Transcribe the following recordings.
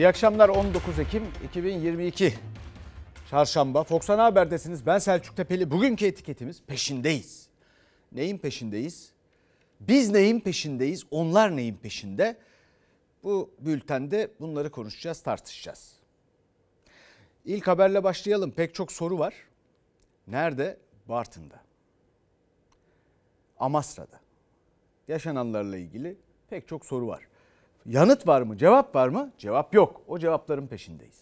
İyi akşamlar 19 Ekim 2022 Çarşamba. Fox Ana Haber'desiniz. Ben Selçuk Tepeli. Bugünkü etiketimiz peşindeyiz. Neyin peşindeyiz? Biz neyin peşindeyiz? Onlar neyin peşinde? Bu bültende bunları konuşacağız, tartışacağız. İlk haberle başlayalım. Pek çok soru var. Nerede? Bartın'da. Amasra'da. Yaşananlarla ilgili pek çok soru var. Yanıt var mı? Cevap var mı? Cevap yok. O cevapların peşindeyiz.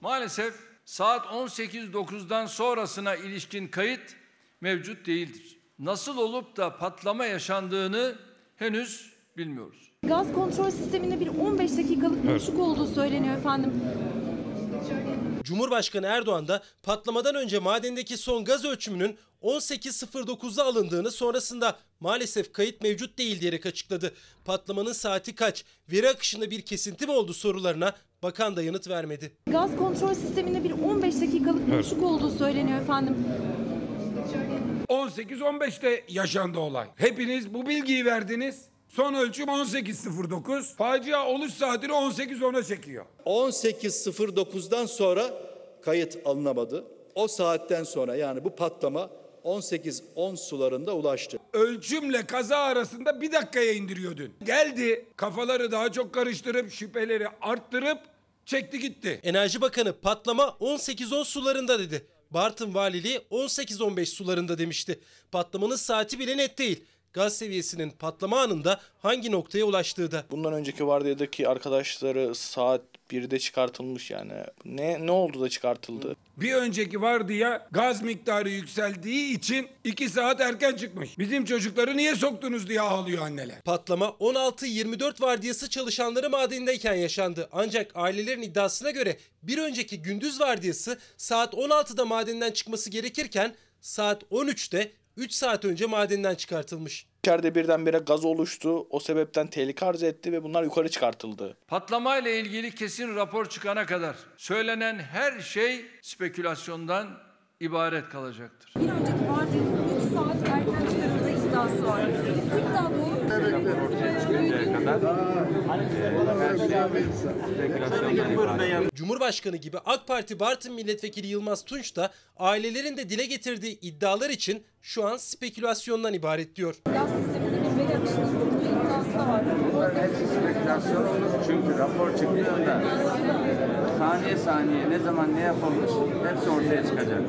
Maalesef saat 18.09'dan sonrasına ilişkin kayıt mevcut değildir. Nasıl olup da patlama yaşandığını henüz bilmiyoruz. Gaz kontrol sisteminde bir 15 dakikalık boşluk olduğu söyleniyor efendim. Cumhurbaşkanı Erdoğan da patlamadan önce madendeki son gaz ölçümünün 18.09'da alındığını sonrasında maalesef kayıt mevcut değil diyerek açıkladı. Patlamanın saati kaç, veri akışında bir kesinti mi oldu sorularına bakan da yanıt vermedi. Gaz kontrol sisteminde bir 15 dakikalık boşluk olduğu söyleniyor efendim. 18-15'te yaşandı olay. Hepiniz bu bilgiyi verdiniz. Son ölçüm 18.09. Facia oluş saatini 18.10'a çekiyor. 18.09'dan sonra kayıt alınamadı. O saatten sonra yani bu patlama 18.10 sularında ulaştı. Ölçümle kaza arasında bir dakikaya indiriyor dün. Geldi kafaları daha çok karıştırıp şüpheleri arttırıp çekti gitti. Enerji Bakanı patlama 18.10 sularında dedi. Bartın Valiliği 18.15 sularında demişti. Patlamanın saati bile net değil. Gaz seviyesinin patlama anında hangi noktaya ulaştığı da. Bundan önceki vardiyadaki arkadaşları saat 1'de çıkartılmış yani. Ne ne oldu da çıkartıldı? Bir önceki vardiya gaz miktarı yükseldiği için 2 saat erken çıkmış. Bizim çocukları niye soktunuz diye ağlıyor anneler. Patlama 16-24 vardiyası çalışanları madendeyken yaşandı. Ancak ailelerin iddiasına göre bir önceki gündüz vardiyası saat 16'da madenden çıkması gerekirken saat 13'te 3 saat önce madenden çıkartılmış. İçeride birdenbire gaz oluştu. O sebepten tehlike arz etti ve bunlar yukarı çıkartıldı. Patlamayla ilgili kesin rapor çıkana kadar söylenen her şey spekülasyondan ibaret kalacaktır. Bir önceki vardiyanın 3 saat erken çıkarıldığı iddiası var. İddia doğru. Cumhurbaşkanı gibi AK Parti Bartın Milletvekili Yılmaz Tunç da ailelerin de dile getirdiği iddialar için şu an spekülasyondan ibaret diyor. Gaz sisteminde bir veri akışının kurduğu iddiası da var. spekülasyon olur çünkü rapor çıktığında saniye saniye ne zaman ne yapılmış hepsi ortaya çıkacak.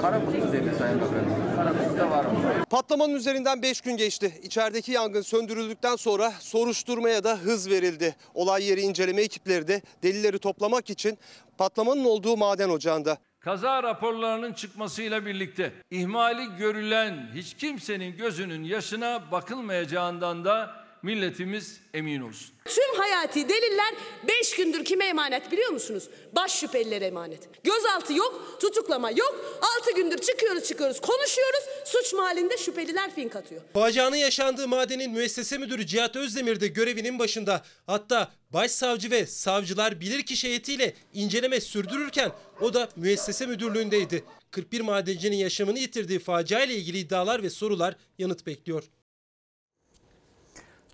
Kara kutu dedi Sayın Bakanım. Kara kutuda var mı? Patlamanın üzerinden 5 gün geçti. İçerideki yangın söndürüldükten sonra soruşturmaya da hız verildi. Olay yeri inceleme ekipleri de delilleri toplamak için patlamanın olduğu maden ocağında. Kaza raporlarının çıkmasıyla birlikte ihmali görülen hiç kimsenin gözünün yaşına bakılmayacağından da milletimiz emin olsun. Tüm hayati deliller 5 gündür kime emanet biliyor musunuz? Baş şüphelilere emanet. Gözaltı yok, tutuklama yok. 6 gündür çıkıyoruz çıkıyoruz konuşuyoruz. Suç mahallinde şüpheliler fink atıyor. Facianın yaşandığı madenin müessese müdürü Cihat Özdemir de görevinin başında. Hatta başsavcı ve savcılar bilirkişi heyetiyle inceleme sürdürürken o da müessese müdürlüğündeydi. 41 madencinin yaşamını yitirdiği facia ile ilgili iddialar ve sorular yanıt bekliyor.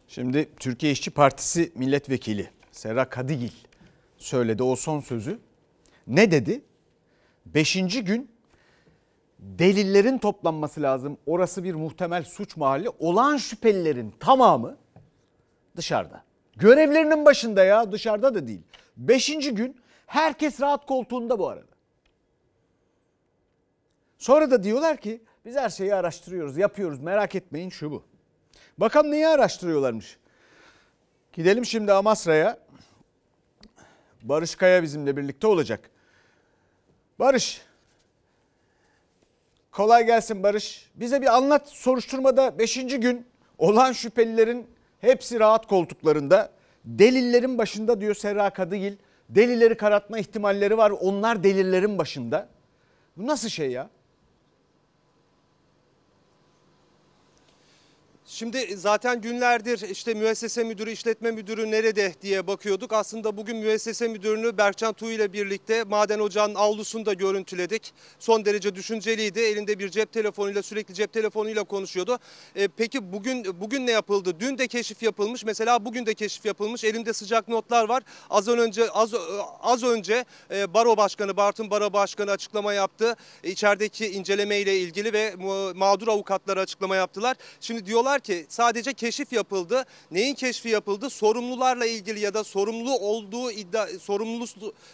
Şimdi Türkiye İşçi Partisi milletvekili Serra Kadigil söyledi o son sözü. Ne dedi? Beşinci gün delillerin toplanması lazım. Orası bir muhtemel suç mahalli. Olan şüphelilerin tamamı dışarıda. Görevlerinin başında ya dışarıda da değil. Beşinci gün herkes rahat koltuğunda bu arada. Sonra da diyorlar ki biz her şeyi araştırıyoruz, yapıyoruz merak etmeyin şu bu. Bakalım neyi araştırıyorlarmış. Gidelim şimdi Amasra'ya. Barış Kaya bizimle birlikte olacak. Barış. Kolay gelsin Barış. Bize bir anlat soruşturmada 5. gün olan şüphelilerin hepsi rahat koltuklarında. Delillerin başında diyor Serra Kadıgil. Delilleri karartma ihtimalleri var. Onlar delillerin başında. Bu nasıl şey ya? Şimdi zaten günlerdir işte müessese müdürü, işletme müdürü nerede diye bakıyorduk. Aslında bugün müessese müdürünü Berkcan Tuğ ile birlikte maden ocağının avlusunda görüntüledik. Son derece düşünceliydi. Elinde bir cep telefonuyla sürekli cep telefonuyla konuşuyordu. E, peki bugün bugün ne yapıldı? Dün de keşif yapılmış. Mesela bugün de keşif yapılmış. Elimde sıcak notlar var. Az önce az az önce e, Baro Başkanı Bartın Baro Başkanı açıklama yaptı. E, içerideki inceleme ile ilgili ve mağdur avukatları açıklama yaptılar. Şimdi diyorlar ki sadece keşif yapıldı. Neyin keşfi yapıldı? Sorumlularla ilgili ya da sorumlu olduğu iddia sorumlu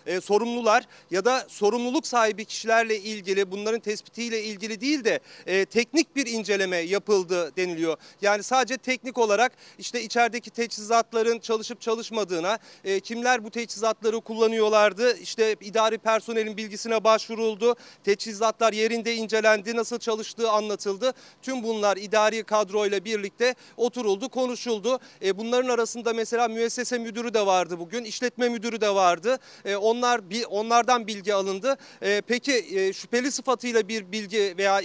e, sorumlular ya da sorumluluk sahibi kişilerle ilgili bunların tespitiyle ilgili değil de e, teknik bir inceleme yapıldı deniliyor. Yani sadece teknik olarak işte içerideki teçhizatların çalışıp çalışmadığına, e, kimler bu teçhizatları kullanıyorlardı, işte idari personelin bilgisine başvuruldu, teçhizatlar yerinde incelendi, nasıl çalıştığı anlatıldı. Tüm bunlar idari kadroyla birlikte oturuldu, konuşuldu. E, bunların arasında mesela müessese müdürü de vardı bugün, işletme müdürü de vardı. E, onlar onlardan bilgi alındı. E, peki e, şüpheli sıfatıyla bir bilgi veya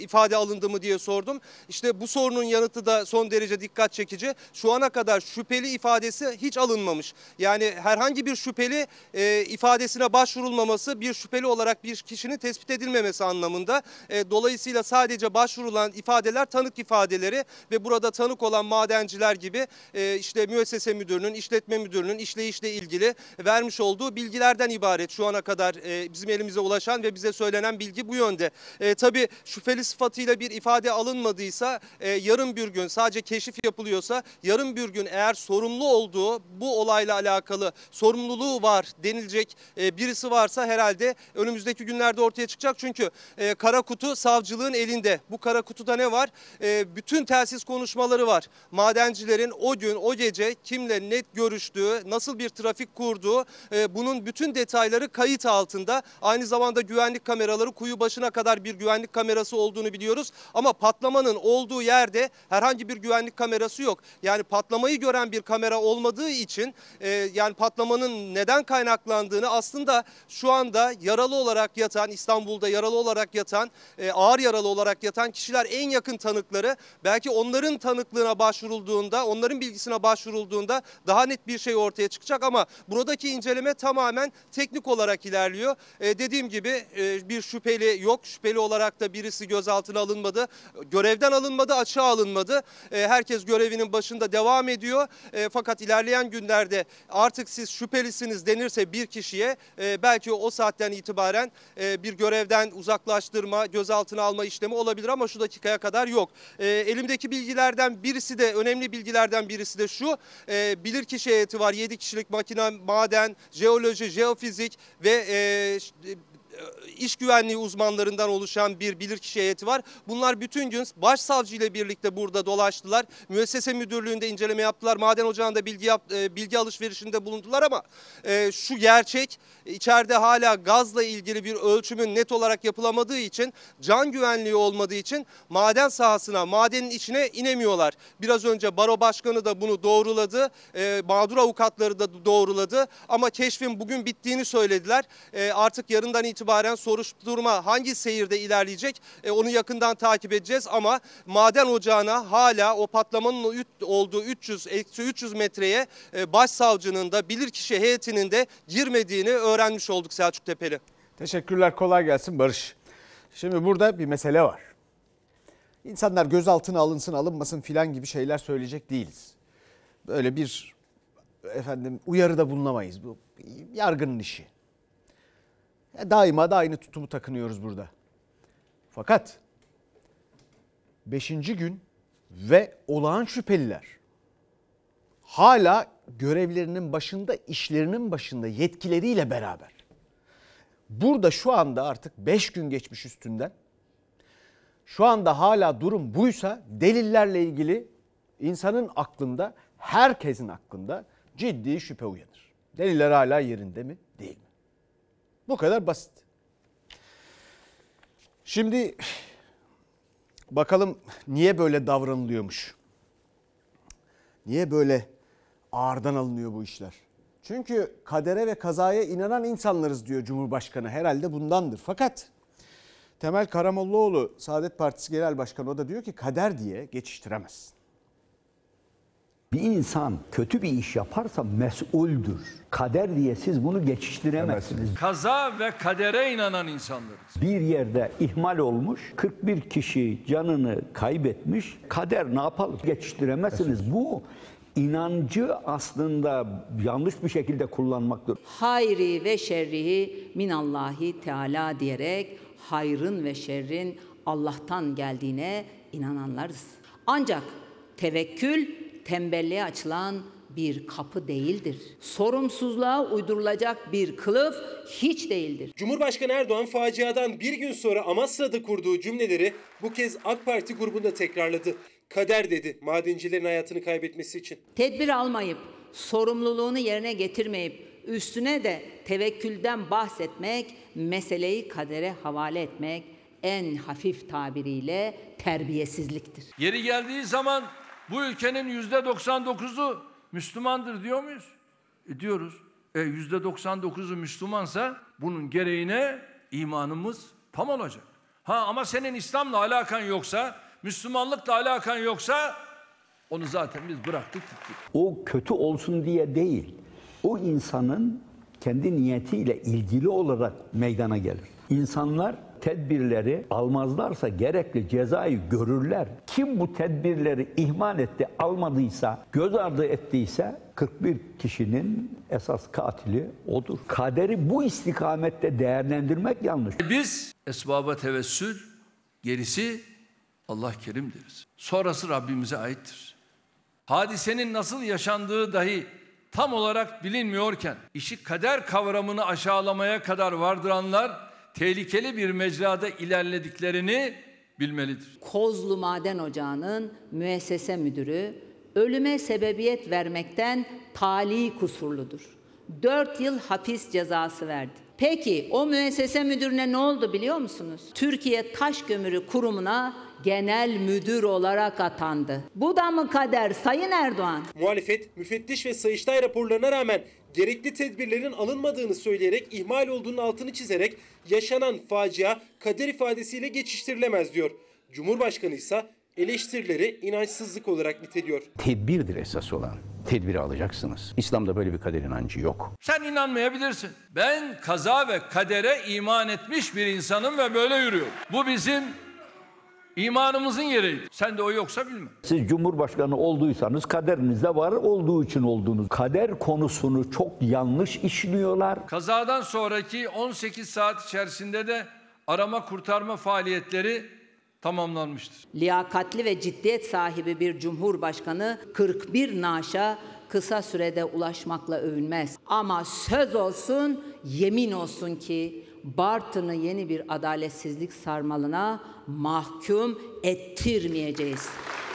ifade alındı mı diye sordum. İşte bu sorunun yanıtı da son derece dikkat çekici. Şu ana kadar şüpheli ifadesi hiç alınmamış. Yani herhangi bir şüpheli e, ifadesine başvurulmaması bir şüpheli olarak bir kişinin tespit edilmemesi anlamında. E, dolayısıyla sadece başvurulan ifadeler tanık ifadeleri ve burada tanık olan madenciler gibi e, işte müessese müdürünün, işletme müdürünün işleyişle ilgili vermiş olduğu bilgilerden ibaret şu ana kadar e, bizim elimize ulaşan ve bize söylenen bilgi bu yönde. E, tabii şüpheli sıfatıyla bir ifade alınmadıysa e, yarın bir gün sadece keşif yapılıyorsa yarın bir gün eğer sorumlu olduğu bu olayla alakalı sorumluluğu var denilecek e, birisi varsa herhalde önümüzdeki günlerde ortaya çıkacak. Çünkü e, kara kutu savcılığın elinde. Bu kara kutuda ne var? E, bütün telsiz konuşmaları var. Madencilerin o gün o gece kimle net görüştüğü, nasıl bir trafik kurduğu e, bunun bütün detayları kayıt altında. Aynı zamanda güvenlik kameraları kuyu başına kadar bir güvenlik kamerası olduğunu biliyoruz. Ama patlamanın olduğu yerde herhangi bir güvenlik kamerası yok. Yani patlamayı gören bir kamera olmadığı için e, yani patlamanın neden kaynaklandığını aslında şu anda yaralı olarak yatan İstanbul'da yaralı olarak yatan e, ağır yaralı olarak yatan kişiler en yakın tanıkları belki onların tanıklığına başvurulduğunda onların bilgisine başvurulduğunda daha net bir şey ortaya çıkacak ama buradaki inceleme tamamen teknik olarak ilerliyor. E, dediğim gibi e, bir şüpheli yok. Şüpheli olarak da birisi gözaltına alınmadı. Görevden alınmadı, açığa alınmadı. E, herkes görevinin başında devam ediyor. E, fakat ilerleyen günlerde artık siz şüphelisiniz denirse bir kişiye e, belki o saatten itibaren e, bir görevden uzaklaştırma, gözaltına alma işlemi olabilir ama şu dakikaya kadar yok. E, elimdeki bilgilerden birisi de önemli bilgilerden birisi de şu. E, bilirkişi heyeti var. 7 kişilik makine, maden, jeoloji, jeofizik ve e, iş güvenliği uzmanlarından oluşan bir bilirkişi heyeti var. Bunlar bütün gün başsavcı ile birlikte burada dolaştılar. Müessese müdürlüğünde inceleme yaptılar. Maden ocağında bilgi yap, e, bilgi alışverişinde bulundular ama e, şu gerçek içeride hala gazla ilgili bir ölçümün net olarak yapılamadığı için can güvenliği olmadığı için maden sahasına, madenin içine inemiyorlar. Biraz önce baro başkanı da bunu doğruladı. E, mağdur avukatları da doğruladı ama keşfin bugün bittiğini söylediler. E, artık yarından itibaren soruşturma hangi seyirde ilerleyecek e, onu yakından takip edeceğiz ama maden ocağına hala o patlamanın olduğu 300 eksi 300 metreye e, başsavcının da bilirkişi heyetinin de girmediğini öğrenmiş olduk Selçuk Tepeli. Teşekkürler kolay gelsin Barış. Şimdi burada bir mesele var. İnsanlar gözaltına alınsın alınmasın filan gibi şeyler söyleyecek değiliz. Böyle bir efendim uyarıda bulunamayız. Bu yargının işi. Daima da aynı tutumu takınıyoruz burada. Fakat beşinci gün ve olağan şüpheliler hala görevlerinin başında, işlerinin başında yetkileriyle beraber. Burada şu anda artık beş gün geçmiş üstünden. Şu anda hala durum buysa delillerle ilgili insanın aklında, herkesin aklında ciddi şüphe uyanır. Deliller hala yerinde mi? Değil mi? Bu kadar basit. Şimdi bakalım niye böyle davranılıyormuş? Niye böyle ağırdan alınıyor bu işler? Çünkü kadere ve kazaya inanan insanlarız diyor Cumhurbaşkanı. Herhalde bundandır. Fakat Temel Karamollaoğlu Saadet Partisi Genel Başkanı o da diyor ki kader diye geçiştiremezsin. Bir insan kötü bir iş yaparsa mesuldür. Kader diye siz bunu geçiştiremezsiniz. Kaza ve kadere inanan insanlarız. Bir yerde ihmal olmuş, 41 kişi canını kaybetmiş. Kader ne yapalım? Geçiştiremezsiniz. Bu inancı aslında yanlış bir şekilde kullanmaktır. hayri ve şerrihi minallahi teala diyerek hayrın ve şerrin Allah'tan geldiğine inananlarız. Ancak tevekkül tembelliğe açılan bir kapı değildir. Sorumsuzluğa uydurulacak bir kılıf hiç değildir. Cumhurbaşkanı Erdoğan faciadan bir gün sonra Amasra'da kurduğu cümleleri bu kez AK Parti grubunda tekrarladı. Kader dedi madencilerin hayatını kaybetmesi için. Tedbir almayıp, sorumluluğunu yerine getirmeyip, üstüne de tevekkülden bahsetmek, meseleyi kadere havale etmek en hafif tabiriyle terbiyesizliktir. Yeri geldiği zaman bu ülkenin yüzde 99'u Müslümandır diyor muyuz? E diyoruz. E yüzde 99'u Müslümansa bunun gereğine imanımız tam olacak. Ha ama senin İslam'la alakan yoksa, Müslümanlıkla alakan yoksa onu zaten biz bıraktık gittik. O kötü olsun diye değil. O insanın kendi niyetiyle ilgili olarak meydana gelir. İnsanlar tedbirleri almazlarsa gerekli cezayı görürler. Kim bu tedbirleri ihmal etti, almadıysa, göz ardı ettiyse 41 kişinin esas katili odur. Kaderi bu istikamette değerlendirmek yanlış. Biz esbaba tevessül, gerisi Allah kerim deriz. Sonrası Rabbimize aittir. Hadisenin nasıl yaşandığı dahi tam olarak bilinmiyorken işi kader kavramını aşağılamaya kadar vardıranlar tehlikeli bir mecrada ilerlediklerini bilmelidir. Kozlu Maden Ocağı'nın müessese müdürü ölüme sebebiyet vermekten tali kusurludur. 4 yıl hapis cezası verdi. Peki o müessese müdürüne ne oldu biliyor musunuz? Türkiye Taş Kömürü Kurumu'na genel müdür olarak atandı. Bu da mı kader Sayın Erdoğan? Muhalefet, müfettiş ve sayıştay raporlarına rağmen gerekli tedbirlerin alınmadığını söyleyerek ihmal olduğunun altını çizerek yaşanan facia kader ifadesiyle geçiştirilemez diyor. Cumhurbaşkanı ise eleştirileri inançsızlık olarak niteliyor. Tedbirdir esas olan. Tedbiri alacaksınız. İslam'da böyle bir kader inancı yok. Sen inanmayabilirsin. Ben kaza ve kadere iman etmiş bir insanım ve böyle yürüyorum. Bu bizim imanımızın gereği. Sen de o yoksa bilme. Siz Cumhurbaşkanı olduysanız kaderinizde var olduğu için oldunuz. Kader konusunu çok yanlış işliyorlar. Kazadan sonraki 18 saat içerisinde de arama kurtarma faaliyetleri tamamlanmıştır. Liyakatli ve ciddiyet sahibi bir cumhurbaşkanı 41 naşa kısa sürede ulaşmakla övünmez. Ama söz olsun, yemin olsun ki Bartın'ı yeni bir adaletsizlik sarmalına mahkum ettirmeyeceğiz.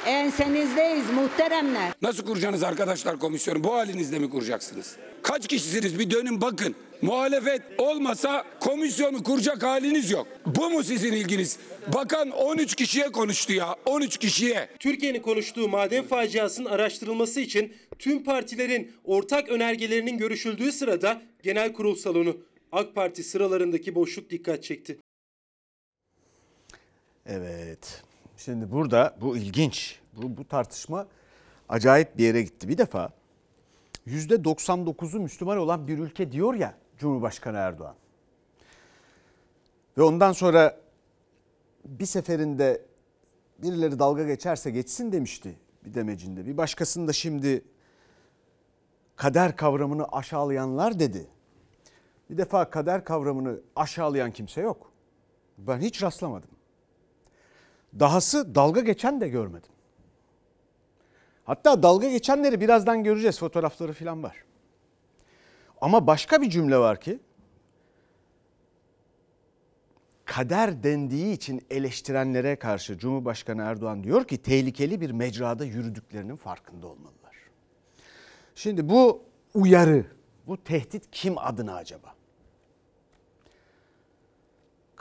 Ensenizdeyiz muhteremler. Nasıl kuracaksınız arkadaşlar komisyonu? Bu halinizde mi kuracaksınız? Kaç kişisiniz? Bir dönün bakın. Muhalefet olmasa komisyonu kuracak haliniz yok. Bu mu sizin ilginiz? Bakan 13 kişiye konuştu ya. 13 kişiye. Türkiye'nin konuştuğu maden faciasının araştırılması için tüm partilerin ortak önergelerinin görüşüldüğü sırada genel kurul salonu AK Parti sıralarındaki boşluk dikkat çekti. Evet. Şimdi burada bu ilginç. Bu, bu tartışma acayip bir yere gitti. Bir defa %99'u Müslüman olan bir ülke diyor ya Cumhurbaşkanı Erdoğan. Ve ondan sonra bir seferinde birileri dalga geçerse geçsin demişti bir demecinde. Bir başkasında şimdi kader kavramını aşağılayanlar dedi. Bir defa kader kavramını aşağılayan kimse yok. Ben hiç rastlamadım. Dahası dalga geçen de görmedim. Hatta dalga geçenleri birazdan göreceğiz fotoğrafları falan var. Ama başka bir cümle var ki kader dendiği için eleştirenlere karşı Cumhurbaşkanı Erdoğan diyor ki tehlikeli bir mecrada yürüdüklerinin farkında olmalılar. Şimdi bu uyarı, bu tehdit kim adına acaba?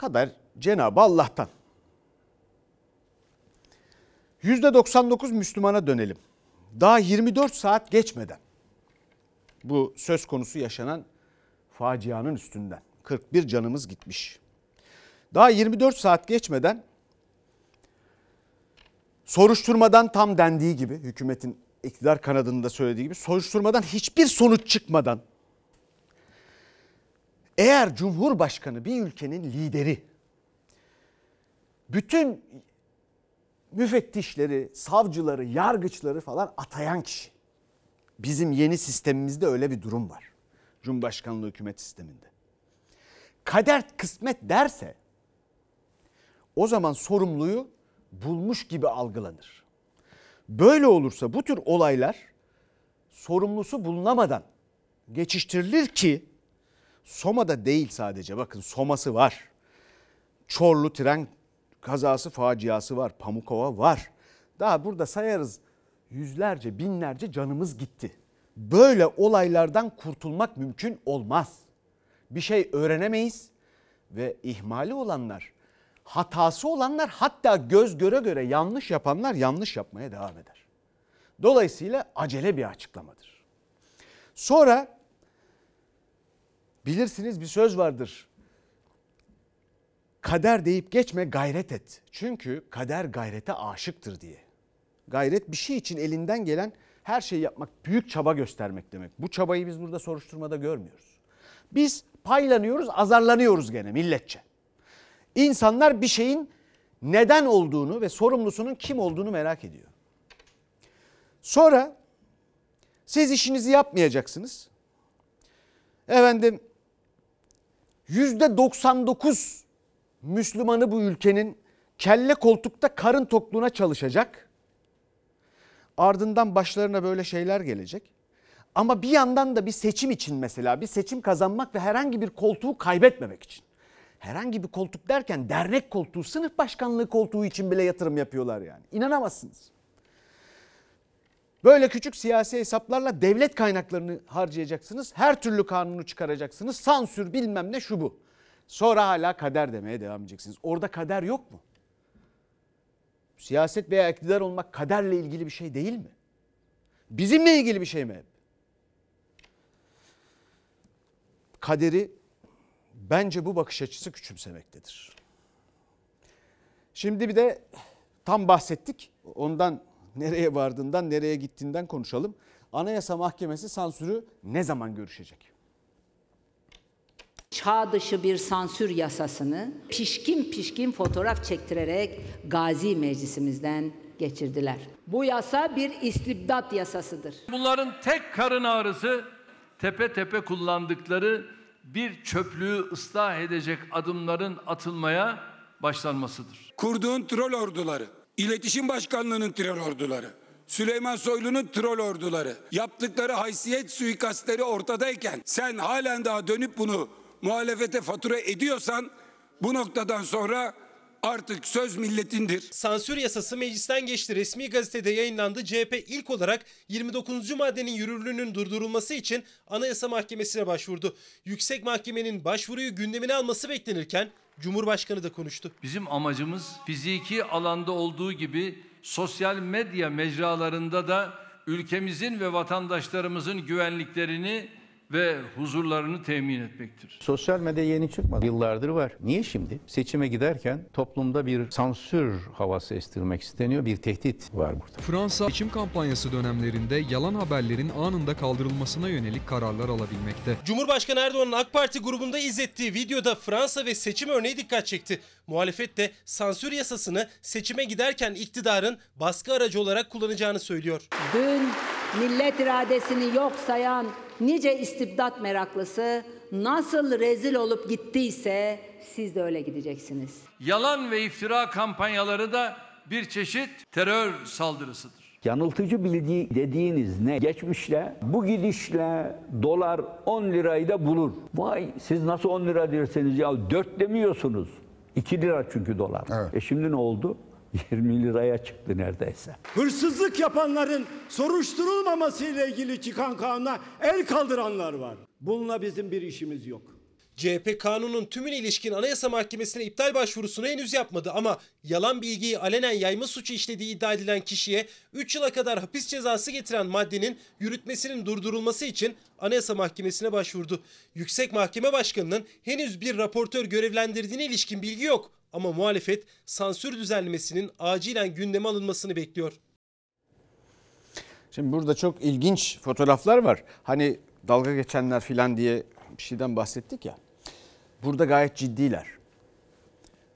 Kader Cenab-ı Allah'tan. %99 Müslümana dönelim. Daha 24 saat geçmeden bu söz konusu yaşanan facianın üstünden 41 canımız gitmiş. Daha 24 saat geçmeden soruşturmadan tam dendiği gibi hükümetin iktidar kanadının da söylediği gibi soruşturmadan hiçbir sonuç çıkmadan eğer Cumhurbaşkanı bir ülkenin lideri bütün müfettişleri, savcıları, yargıçları falan atayan kişi. Bizim yeni sistemimizde öyle bir durum var. Cumhurbaşkanlığı hükümet sisteminde. Kader kısmet derse o zaman sorumluyu bulmuş gibi algılanır. Böyle olursa bu tür olaylar sorumlusu bulunamadan geçiştirilir ki Soma'da değil sadece bakın Soma'sı var. Çorlu tren kazası faciası var. Pamukova var. Daha burada sayarız yüzlerce binlerce canımız gitti. Böyle olaylardan kurtulmak mümkün olmaz. Bir şey öğrenemeyiz ve ihmali olanlar, hatası olanlar hatta göz göre göre yanlış yapanlar yanlış yapmaya devam eder. Dolayısıyla acele bir açıklamadır. Sonra bilirsiniz bir söz vardır. Kader deyip geçme gayret et. Çünkü kader gayrete aşıktır diye. Gayret bir şey için elinden gelen her şeyi yapmak, büyük çaba göstermek demek. Bu çabayı biz burada soruşturmada görmüyoruz. Biz paylanıyoruz, azarlanıyoruz gene milletçe. İnsanlar bir şeyin neden olduğunu ve sorumlusunun kim olduğunu merak ediyor. Sonra siz işinizi yapmayacaksınız. Efendim yüzde 99 Müslümanı bu ülkenin kelle koltukta karın tokluğuna çalışacak. Ardından başlarına böyle şeyler gelecek. Ama bir yandan da bir seçim için mesela bir seçim kazanmak ve herhangi bir koltuğu kaybetmemek için. Herhangi bir koltuk derken dernek koltuğu, sınıf başkanlığı koltuğu için bile yatırım yapıyorlar yani. İnanamazsınız. Böyle küçük siyasi hesaplarla devlet kaynaklarını harcayacaksınız. Her türlü kanunu çıkaracaksınız. Sansür bilmem ne şu bu. Sonra hala kader demeye devam edeceksiniz. Orada kader yok mu? Siyaset veya iktidar olmak kaderle ilgili bir şey değil mi? Bizimle ilgili bir şey mi? Kaderi bence bu bakış açısı küçümsemektedir. Şimdi bir de tam bahsettik. Ondan nereye vardığından nereye gittiğinden konuşalım. Anayasa Mahkemesi sansürü ne zaman görüşecek? çağ dışı bir sansür yasasını pişkin pişkin fotoğraf çektirerek Gazi Meclisimizden geçirdiler. Bu yasa bir istibdat yasasıdır. Bunların tek karın ağrısı tepe tepe kullandıkları bir çöplüğü ıslah edecek adımların atılmaya başlanmasıdır. Kurduğun troll orduları, iletişim başkanlığının troll orduları, Süleyman Soylu'nun troll orduları, yaptıkları haysiyet suikastleri ortadayken sen halen daha dönüp bunu muhalefete fatura ediyorsan bu noktadan sonra artık söz milletindir. Sansür yasası meclisten geçti. Resmi gazetede yayınlandı. CHP ilk olarak 29. maddenin yürürlüğünün durdurulması için Anayasa Mahkemesi'ne başvurdu. Yüksek Mahkemenin başvuruyu gündemine alması beklenirken Cumhurbaşkanı da konuştu. Bizim amacımız fiziki alanda olduğu gibi sosyal medya mecralarında da ülkemizin ve vatandaşlarımızın güvenliklerini ve huzurlarını temin etmektir. Sosyal medya yeni çıkmadı. Yıllardır var. Niye şimdi? Seçime giderken toplumda bir sansür havası estirmek isteniyor. Bir tehdit var burada. Fransa seçim kampanyası dönemlerinde yalan haberlerin anında kaldırılmasına yönelik kararlar alabilmekte. Cumhurbaşkanı Erdoğan'ın AK Parti grubunda izlettiği videoda Fransa ve seçim örneği dikkat çekti. Muhalefet de sansür yasasını seçime giderken iktidarın baskı aracı olarak kullanacağını söylüyor. Dün millet iradesini yok sayan nice istibdat meraklısı nasıl rezil olup gittiyse siz de öyle gideceksiniz. Yalan ve iftira kampanyaları da bir çeşit terör saldırısıdır. Yanıltıcı bilgi dediğiniz ne? Geçmişle bu gidişle dolar 10 lirayı da bulur. Vay siz nasıl 10 lira derseniz ya 4 demiyorsunuz. 2 lira çünkü dolar. E şimdi ne oldu? 20 liraya çıktı neredeyse. Hırsızlık yapanların soruşturulmaması ile ilgili çıkan kanuna el kaldıranlar var. Bununla bizim bir işimiz yok. CHP kanunun tümüne ilişkin Anayasa Mahkemesi'ne iptal başvurusunu henüz yapmadı ama yalan bilgiyi alenen yayma suçu işlediği iddia edilen kişiye 3 yıla kadar hapis cezası getiren maddenin yürütmesinin durdurulması için Anayasa Mahkemesi'ne başvurdu. Yüksek Mahkeme Başkanı'nın henüz bir raportör görevlendirdiğine ilişkin bilgi yok ama muhalefet sansür düzenlemesinin acilen gündeme alınmasını bekliyor. Şimdi burada çok ilginç fotoğraflar var. Hani dalga geçenler filan diye bir şeyden bahsettik ya. Burada gayet ciddiler.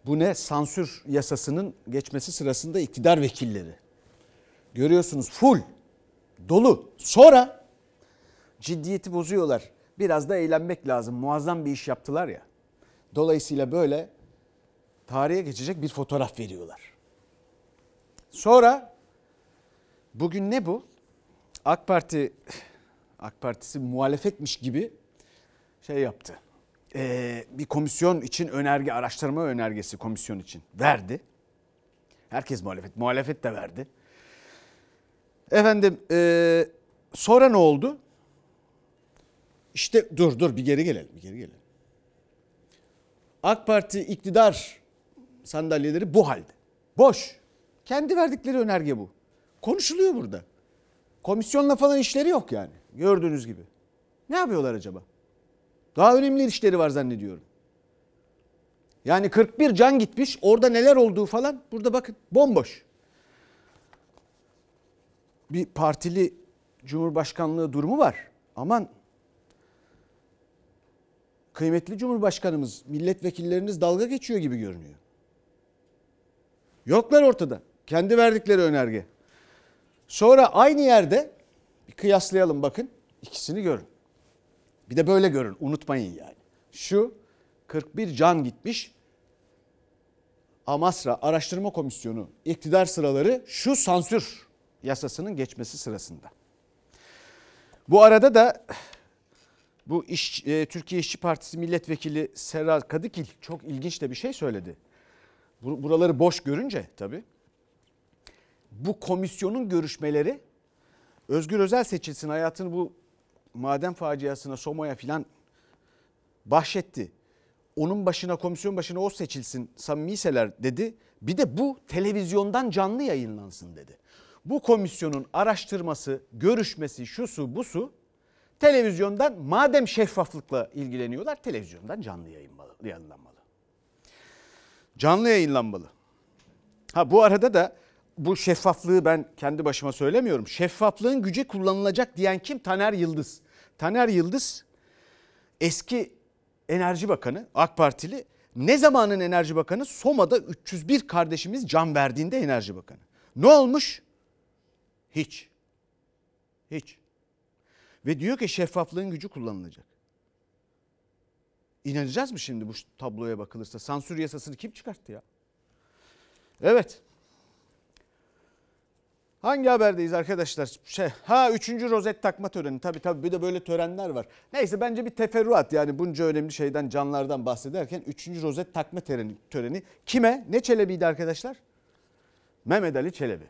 Bu ne? Sansür yasasının geçmesi sırasında iktidar vekilleri. Görüyorsunuz full, dolu. Sonra ciddiyeti bozuyorlar. Biraz da eğlenmek lazım. Muazzam bir iş yaptılar ya. Dolayısıyla böyle tarihe geçecek bir fotoğraf veriyorlar. Sonra bugün ne bu? AK Parti AK Partisi muhalefetmiş gibi şey yaptı. Ee, bir komisyon için önerge, araştırma önergesi komisyon için verdi. Herkes muhalefet, muhalefet de verdi. Efendim ee, sonra ne oldu? İşte dur dur bir geri gelelim, bir geri gelelim. AK Parti iktidar sandalyeleri bu halde. Boş. Kendi verdikleri önerge bu. Konuşuluyor burada. Komisyonla falan işleri yok yani. Gördüğünüz gibi. Ne yapıyorlar acaba? Daha önemli işleri var zannediyorum. Yani 41 can gitmiş. Orada neler olduğu falan. Burada bakın bomboş. Bir partili cumhurbaşkanlığı durumu var. Aman kıymetli cumhurbaşkanımız, milletvekilleriniz dalga geçiyor gibi görünüyor. Yoklar ortada. Kendi verdikleri önerge. Sonra aynı yerde bir kıyaslayalım bakın. ikisini görün. Bir de böyle görün. Unutmayın yani. Şu 41 can gitmiş. Amasra Araştırma Komisyonu iktidar sıraları şu sansür yasasının geçmesi sırasında. Bu arada da bu iş, e, Türkiye İşçi Partisi milletvekili Serra Kadıkil çok ilginç de bir şey söyledi. Buraları boş görünce tabii bu komisyonun görüşmeleri Özgür Özel seçilsin hayatını bu maden faciasına Soma'ya filan bahşetti. Onun başına komisyon başına o seçilsin samimiyseler dedi. Bir de bu televizyondan canlı yayınlansın dedi. Bu komisyonun araştırması, görüşmesi, şusu busu televizyondan madem şeffaflıkla ilgileniyorlar televizyondan canlı yayınlanmalı. Canlı yayınlanmalı. Ha bu arada da bu şeffaflığı ben kendi başıma söylemiyorum. Şeffaflığın gücü kullanılacak diyen kim? Taner Yıldız. Taner Yıldız eski Enerji Bakanı, AK Partili. Ne zamanın Enerji Bakanı? Soma'da 301 kardeşimiz can verdiğinde Enerji Bakanı. Ne olmuş? Hiç. Hiç. Ve diyor ki şeffaflığın gücü kullanılacak. İnanacağız mı şimdi bu tabloya bakılırsa? Sansür yasasını kim çıkarttı ya? Evet. Hangi haberdeyiz arkadaşlar? Şey, ha üçüncü rozet takma töreni. Tabii tabii bir de böyle törenler var. Neyse bence bir teferruat yani bunca önemli şeyden canlardan bahsederken üçüncü rozet takma töreni. töreni. Kime? Ne Çelebi'ydi arkadaşlar? Mehmet Ali Çelebi.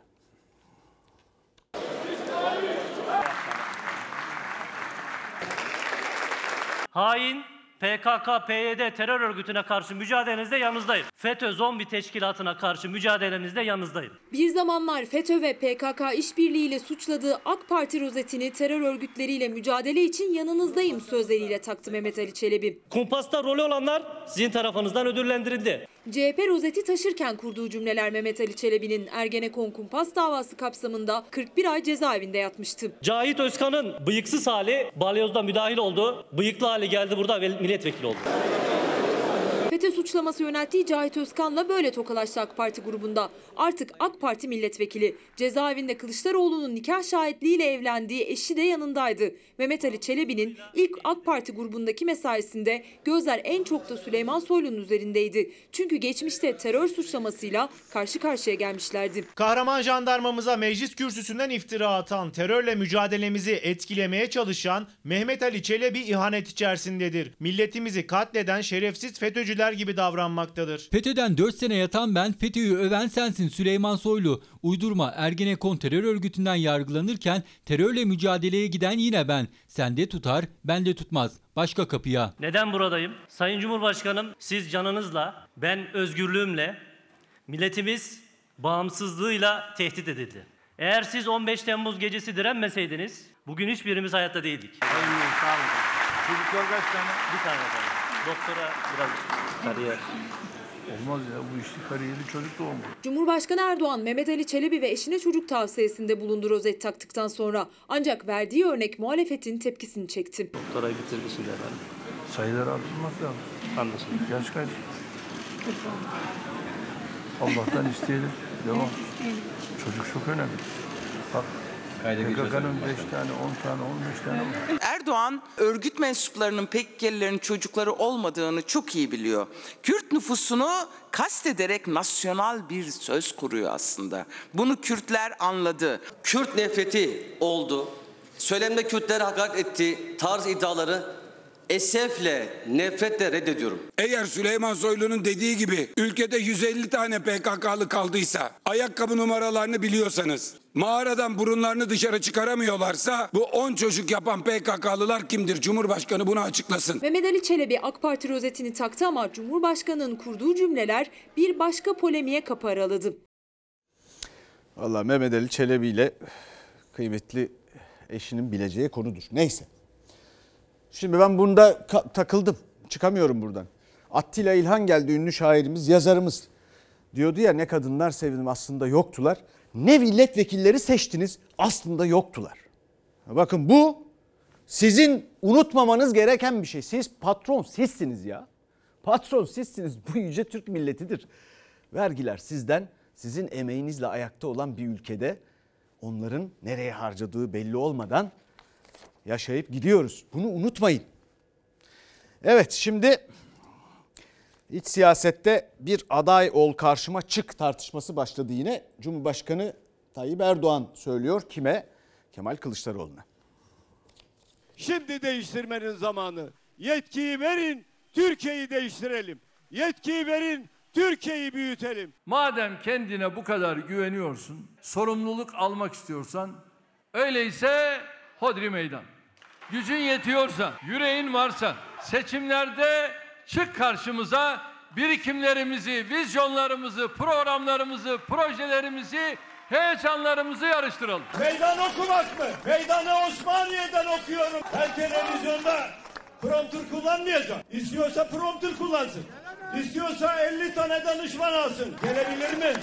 Hain PKK, PYD terör örgütüne karşı mücadelenizde yanınızdayım. FETÖ zombi teşkilatına karşı mücadelenizde yanınızdayım. Bir zamanlar FETÖ ve PKK işbirliğiyle suçladığı AK Parti rozetini terör örgütleriyle mücadele için yanınızdayım sözleriyle taktı Mehmet Ali Çelebi. Kumpasta rolü olanlar sizin tarafınızdan ödüllendirildi. CHP rozeti taşırken kurduğu cümleler Mehmet Ali Çelebi'nin Ergenekon kumpas davası kapsamında 41 ay cezaevinde yatmıştı. Cahit Özkan'ın bıyıksız hali balyozda müdahil oldu. Bıyıklı hali geldi burada milletvekili oldu. FETÖ suçlaması yönelttiği Cahit Özkan'la böyle tokalaştı AK Parti grubunda. Artık AK Parti milletvekili. Cezaevinde Kılıçdaroğlu'nun nikah şahitliğiyle evlendiği eşi de yanındaydı. Mehmet Ali Çelebi'nin ilk AK Parti grubundaki mesaisinde gözler en çok da Süleyman Soylu'nun üzerindeydi. Çünkü geçmişte terör suçlamasıyla karşı karşıya gelmişlerdi. Kahraman jandarmamıza meclis kürsüsünden iftira atan, terörle mücadelemizi etkilemeye çalışan Mehmet Ali Çelebi ihanet içerisindedir. Milletimizi katleden şerefsiz FETÖ'cüler gibi davranmaktadır. FETÖ'den 4 sene yatan ben, FETÖ'yü öven sensin Süleyman Soylu. Uydurma Ergenekon terör örgütünden yargılanırken terörle mücadeleye giden yine ben. Sende tutar, bende tutmaz. Başka kapıya. Neden buradayım? Sayın Cumhurbaşkanım siz canınızla, ben özgürlüğümle, milletimiz bağımsızlığıyla tehdit edildi. Eğer siz 15 Temmuz gecesi direnmeseydiniz bugün hiçbirimiz hayatta değildik. Bey, sağ olun. Çocuklar kaç tane? Bir tane efendim. Doktora biraz kariyer. Olmaz ya bu işte kariyerli çocuk doğumu. Cumhurbaşkanı Erdoğan, Mehmet Ali Çelebi ve eşine çocuk tavsiyesinde bulundu rozet taktıktan sonra. Ancak verdiği örnek muhalefetin tepkisini çekti. Doktora bitirdi şimdi efendim. Sayılar artırmak lazım. Anlaşıldı. Yaş kaç? Allah'tan isteyelim. Devam. Çocuk çok önemli. Bak PKK'nın 5 tane, 10 tane, 15 tane. Erdoğan örgüt mensuplarının PKK'lilerin çocukları olmadığını çok iyi biliyor. Kürt nüfusunu kastederek nasyonal bir söz kuruyor aslında. Bunu Kürtler anladı. Kürt nefreti oldu. Söylemde Kürtlere hakaret etti. Tarz iddiaları esefle, nefretle reddediyorum. Eğer Süleyman Soylu'nun dediği gibi ülkede 150 tane PKK'lı kaldıysa, ayakkabı numaralarını biliyorsanız, mağaradan burunlarını dışarı çıkaramıyorlarsa bu 10 çocuk yapan PKK'lılar kimdir? Cumhurbaşkanı bunu açıklasın. Mehmet Ali Çelebi AK Parti rozetini taktı ama Cumhurbaşkanı'nın kurduğu cümleler bir başka polemiğe kapı araladı. Valla Mehmet Ali Çelebi ile kıymetli eşinin bileceği konudur. Neyse. Şimdi ben bunda takıldım. Çıkamıyorum buradan. Attila İlhan geldi ünlü şairimiz, yazarımız. Diyordu ya ne kadınlar sevdim aslında yoktular. Ne milletvekilleri seçtiniz aslında yoktular. Bakın bu sizin unutmamanız gereken bir şey. Siz patron sizsiniz ya. Patron sizsiniz. Bu yüce Türk milletidir. Vergiler sizden, sizin emeğinizle ayakta olan bir ülkede onların nereye harcadığı belli olmadan yaşayıp gidiyoruz. Bunu unutmayın. Evet şimdi iç siyasette bir aday ol karşıma çık tartışması başladı yine. Cumhurbaşkanı Tayyip Erdoğan söylüyor kime? Kemal Kılıçdaroğlu'na. Şimdi değiştirmenin zamanı. Yetkiyi verin, Türkiye'yi değiştirelim. Yetkiyi verin, Türkiye'yi büyütelim. Madem kendine bu kadar güveniyorsun, sorumluluk almak istiyorsan, öyleyse hodri meydan. Gücün yetiyorsa, yüreğin varsa, seçimlerde çık karşımıza, birikimlerimizi, vizyonlarımızı, programlarımızı, projelerimizi, heyecanlarımızı yarıştıralım. Meydan okumak mı? Meydanı Osmaniye'den okuyorum. Ben televizyonda prompter kullanmayacağım. İstiyorsa prompter kullansın. İstiyorsa 50 tane danışman alsın. Gelebilir mi?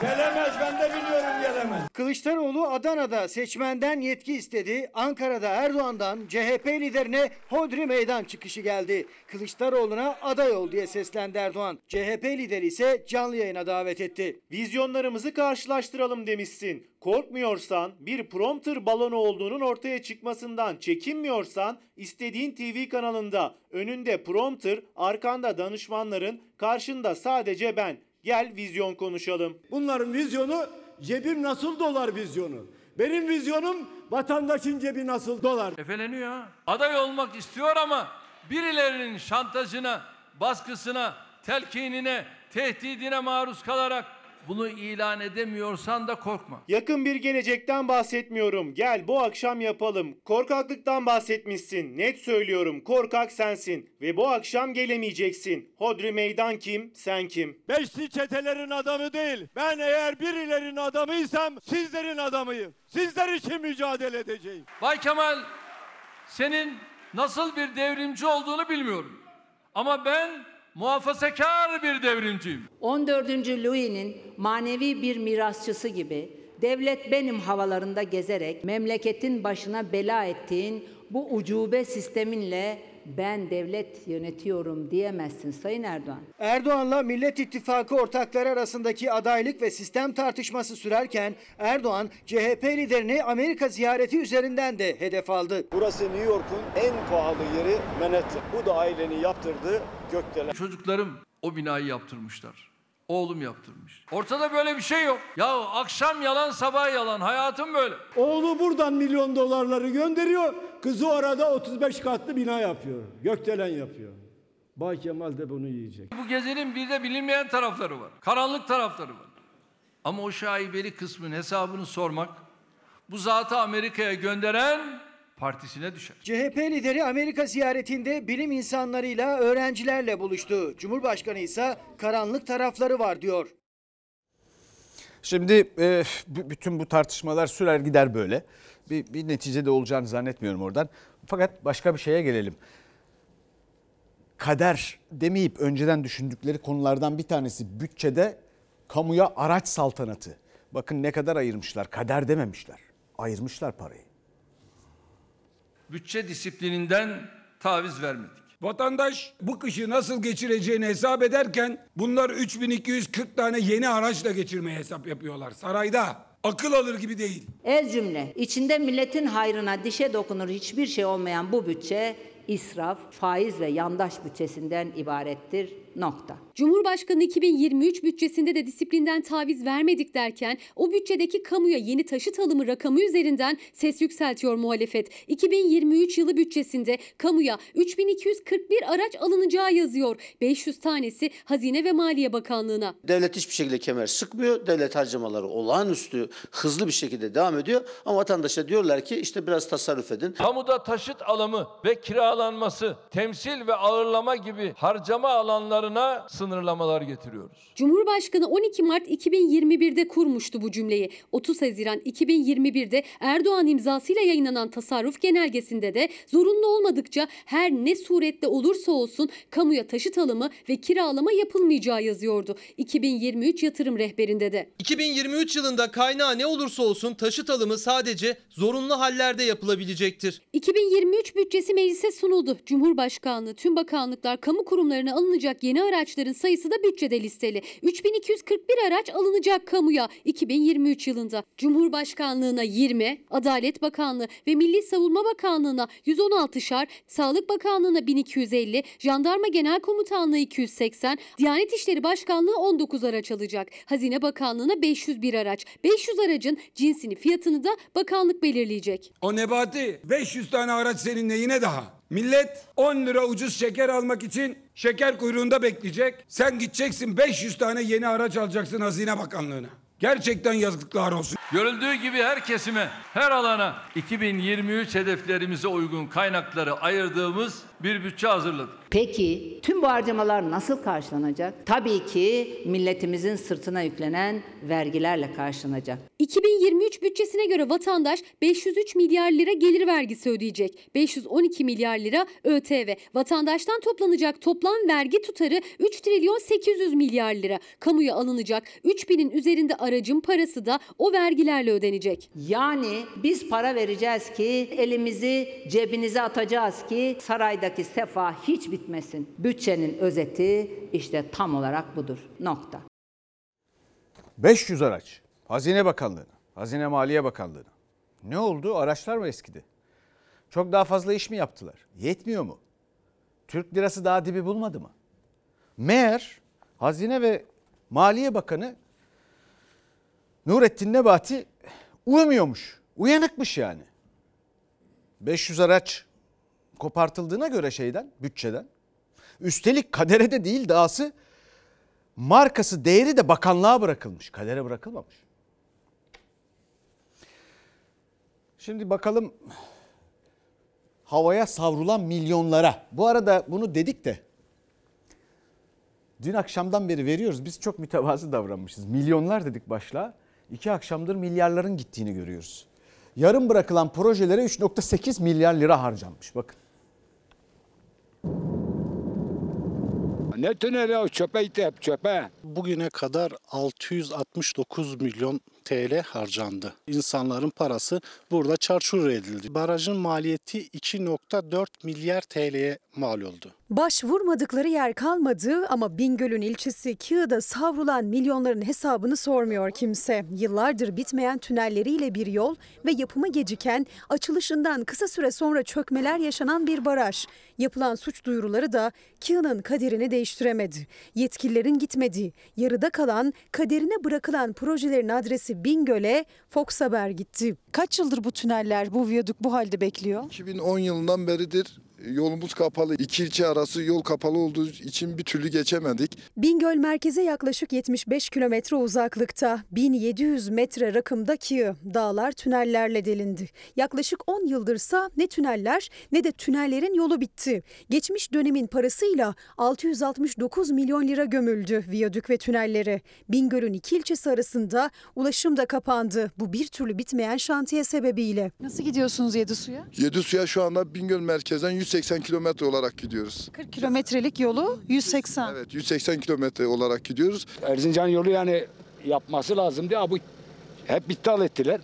Gelemez ben de biliyorum gelemez. Kılıçdaroğlu Adana'da seçmenden yetki istedi. Ankara'da Erdoğan'dan CHP liderine hodri meydan çıkışı geldi. Kılıçdaroğlu'na aday ol diye seslendi Erdoğan. CHP lideri ise canlı yayına davet etti. Vizyonlarımızı karşılaştıralım demişsin. Korkmuyorsan, bir prompter balonu olduğunun ortaya çıkmasından çekinmiyorsan, istediğin TV kanalında önünde prompter, arkanda danışmanların, karşında sadece ben. Gel vizyon konuşalım. Bunların vizyonu cebim nasıl dolar vizyonu. Benim vizyonum vatandaşın cebi nasıl dolar. Efeleniyor. Aday olmak istiyor ama birilerinin şantajına, baskısına, telkinine, tehdidine maruz kalarak bunu ilan edemiyorsan da korkma. Yakın bir gelecekten bahsetmiyorum. Gel bu akşam yapalım. Korkaklıktan bahsetmişsin. Net söylüyorum. Korkak sensin. Ve bu akşam gelemeyeceksin. Hodri meydan kim? Sen kim? Beşli çetelerin adamı değil. Ben eğer birilerin adamıysam sizlerin adamıyım. Sizler için mücadele edeceğim. Bay Kemal senin nasıl bir devrimci olduğunu bilmiyorum. Ama ben muhafazakar bir devrimciyim. 14. Louis'nin manevi bir mirasçısı gibi devlet benim havalarında gezerek memleketin başına bela ettiğin bu ucube sisteminle ben devlet yönetiyorum diyemezsin Sayın Erdoğan. Erdoğan'la Millet İttifakı ortakları arasındaki adaylık ve sistem tartışması sürerken Erdoğan CHP liderini Amerika ziyareti üzerinden de hedef aldı. Burası New York'un en pahalı yeri Manhattan. Bu da ailenin yaptırdığı gökdelen. Çocuklarım o binayı yaptırmışlar. Oğlum yaptırmış. Ortada böyle bir şey yok. Ya akşam yalan sabah yalan hayatım böyle. Oğlu buradan milyon dolarları gönderiyor. Kızı orada 35 katlı bina yapıyor. Gökdelen yapıyor. Bay Kemal de bunu yiyecek. Bu gezinin bir de bilinmeyen tarafları var. Karanlık tarafları var. Ama o şaibeli kısmın hesabını sormak bu zatı Amerika'ya gönderen partisine düşer. CHP lideri Amerika ziyaretinde bilim insanlarıyla, öğrencilerle buluştu. Cumhurbaşkanı ise karanlık tarafları var diyor. Şimdi e, bütün bu tartışmalar sürer gider böyle. Bir, bir neticede olacağını zannetmiyorum oradan. Fakat başka bir şeye gelelim. Kader demeyip önceden düşündükleri konulardan bir tanesi bütçede kamuya araç saltanatı. Bakın ne kadar ayırmışlar. Kader dememişler. Ayırmışlar parayı. Bütçe disiplininden taviz vermedik. Vatandaş bu kışı nasıl geçireceğini hesap ederken bunlar 3240 tane yeni araçla geçirmeye hesap yapıyorlar sarayda. Akıl alır gibi değil. Ez cümle, içinde milletin hayrına dişe dokunur hiçbir şey olmayan bu bütçe israf, faiz ve yandaş bütçesinden ibarettir. Nokta. Cumhurbaşkanı 2023 bütçesinde de disiplinden taviz vermedik derken o bütçedeki kamuya yeni taşıt alımı rakamı üzerinden ses yükseltiyor muhalefet. 2023 yılı bütçesinde kamuya 3241 araç alınacağı yazıyor. 500 tanesi Hazine ve Maliye Bakanlığı'na. Devlet hiçbir şekilde kemer sıkmıyor. Devlet harcamaları olağanüstü hızlı bir şekilde devam ediyor. Ama vatandaşa diyorlar ki işte biraz tasarruf edin. Kamuda taşıt alımı ve kiralanması, temsil ve ağırlama gibi harcama alanlarına sınırlamalar getiriyoruz. Cumhurbaşkanı 12 Mart 2021'de kurmuştu bu cümleyi. 30 Haziran 2021'de Erdoğan imzasıyla yayınlanan tasarruf genelgesinde de zorunlu olmadıkça her ne surette olursa olsun kamuya taşıt alımı ve kiralama yapılmayacağı yazıyordu. 2023 yatırım rehberinde de. 2023 yılında kaynağı ne olursa olsun taşıt alımı sadece zorunlu hallerde yapılabilecektir. 2023 bütçesi meclise sunuldu. Cumhurbaşkanlığı, tüm bakanlıklar, kamu kurumlarına alınacak yeni araçların sayısı da bütçede listeli. 3241 araç alınacak kamuya 2023 yılında. Cumhurbaşkanlığına 20, Adalet Bakanlığı ve Milli Savunma Bakanlığına 116 şar, Sağlık Bakanlığına 1250, Jandarma Genel Komutanlığı 280, Diyanet İşleri Başkanlığı 19 araç alacak. Hazine Bakanlığına 501 araç. 500 aracın cinsini, fiyatını da bakanlık belirleyecek. O Nebati 500 tane araç senin neyine daha? Millet 10 lira ucuz şeker almak için şeker kuyruğunda bekleyecek. Sen gideceksin 500 tane yeni araç alacaksın Hazine Bakanlığı'na. Gerçekten yazıklar olsun. Görüldüğü gibi her kesime, her alana 2023 hedeflerimize uygun kaynakları ayırdığımız bir bütçe hazırladık. Peki tüm bu harcamalar nasıl karşılanacak? Tabii ki milletimizin sırtına yüklenen vergilerle karşılanacak. 2023 bütçesine göre vatandaş 503 milyar lira gelir vergisi ödeyecek. 512 milyar lira ÖTV. Vatandaştan toplanacak toplam vergi tutarı 3 trilyon 800 milyar lira. Kamuya alınacak 3000'in üzerinde aracın parası da o vergilerle ödenecek. Yani biz para vereceğiz ki elimizi cebinize atacağız ki saraydaki sefa hiç bitmesin. Bütçenin özeti işte tam olarak budur. Nokta. 500 araç. Hazine Bakanlığı'na, Hazine Maliye Bakanlığı'na. Ne oldu? Araçlar mı eskidi? Çok daha fazla iş mi yaptılar? Yetmiyor mu? Türk lirası daha dibi bulmadı mı? Meğer Hazine ve Maliye Bakanı Nurettin Nebati uyumuyormuş. Uyanıkmış yani. 500 araç kopartıldığına göre şeyden, bütçeden. Üstelik kadere de değil dahası markası değeri de bakanlığa bırakılmış. Kadere bırakılmamış. Şimdi bakalım havaya savrulan milyonlara. Bu arada bunu dedik de dün akşamdan beri veriyoruz. Biz çok mütevazı davranmışız. Milyonlar dedik başlığa. İki akşamdır milyarların gittiğini görüyoruz. Yarım bırakılan projelere 3.8 milyar lira harcanmış. Bakın. Ne tüneli o çöpe itti hep çöpe. Bugüne kadar 669 milyon TL harcandı. İnsanların parası burada çarçur edildi. Barajın maliyeti 2.4 milyar TL'ye mal oldu. Başvurmadıkları yer kalmadı ama Bingöl'ün ilçesi Kığı'da savrulan milyonların hesabını sormuyor kimse. Yıllardır bitmeyen tünelleriyle bir yol ve yapımı geciken, açılışından kısa süre sonra çökmeler yaşanan bir baraj. Yapılan suç duyuruları da Kığı'nın kaderini değiştiremedi. Yetkililerin gitmediği, yarıda kalan, kaderine bırakılan projelerin adresi Bingöl'e Fox Haber gitti. Kaç yıldır bu tüneller, bu viyadük bu halde bekliyor? 2010 yılından beridir Yolumuz kapalı. İki ilçe arası yol kapalı olduğu için bir türlü geçemedik. Bingöl merkeze yaklaşık 75 kilometre uzaklıkta 1700 metre rakımda Kıyı dağlar tünellerle delindi. Yaklaşık 10 yıldırsa ne tüneller ne de tünellerin yolu bitti. Geçmiş dönemin parasıyla 669 milyon lira gömüldü viyadük ve tünelleri. Bingöl'ün iki ilçesi arasında ulaşım da kapandı. Bu bir türlü bitmeyen şantiye sebebiyle. Nasıl gidiyorsunuz Yedisu'ya? Yedisu'ya şu anda Bingöl merkezden 180 kilometre olarak gidiyoruz. 40 kilometrelik yolu 180. Evet 180 kilometre olarak gidiyoruz. Erzincan yolu yani yapması lazımdı ama bu hep iptal ettiler.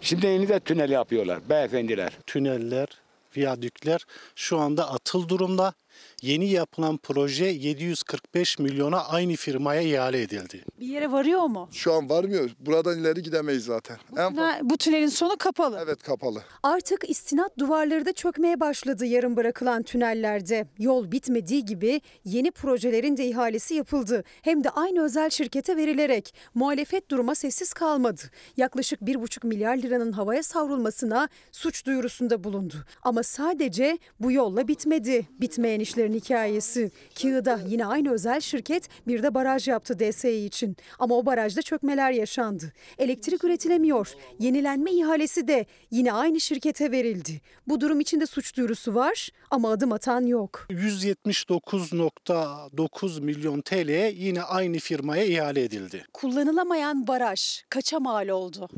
Şimdi yeni de tünel yapıyorlar beyefendiler. Tüneller, viyadükler şu anda atıl durumda. Yeni yapılan proje 745 milyona aynı firmaya ihale edildi. Bir yere varıyor mu? Şu an varmıyor. Buradan ileri gidemeyiz zaten. En Tünel- bu tünelin sonu kapalı. Evet kapalı. Artık istinat duvarları da çökmeye başladı yarım bırakılan tünellerde. Yol bitmediği gibi yeni projelerin de ihalesi yapıldı. Hem de aynı özel şirkete verilerek. Muhalefet duruma sessiz kalmadı. Yaklaşık 1,5 milyar liranın havaya savrulmasına suç duyurusunda bulundu. Ama sadece bu yolla bitmedi. Bitmeyen işlerin hikayesi. Kığı'da yine aynı özel şirket bir de baraj yaptı DSİ için. Ama o barajda çökmeler yaşandı. Elektrik üretilemiyor. Yenilenme ihalesi de yine aynı şirkete verildi. Bu durum içinde suç duyurusu var ama adım atan yok. 179.9 milyon TL'ye yine aynı firmaya ihale edildi. Kullanılamayan baraj kaça mal oldu?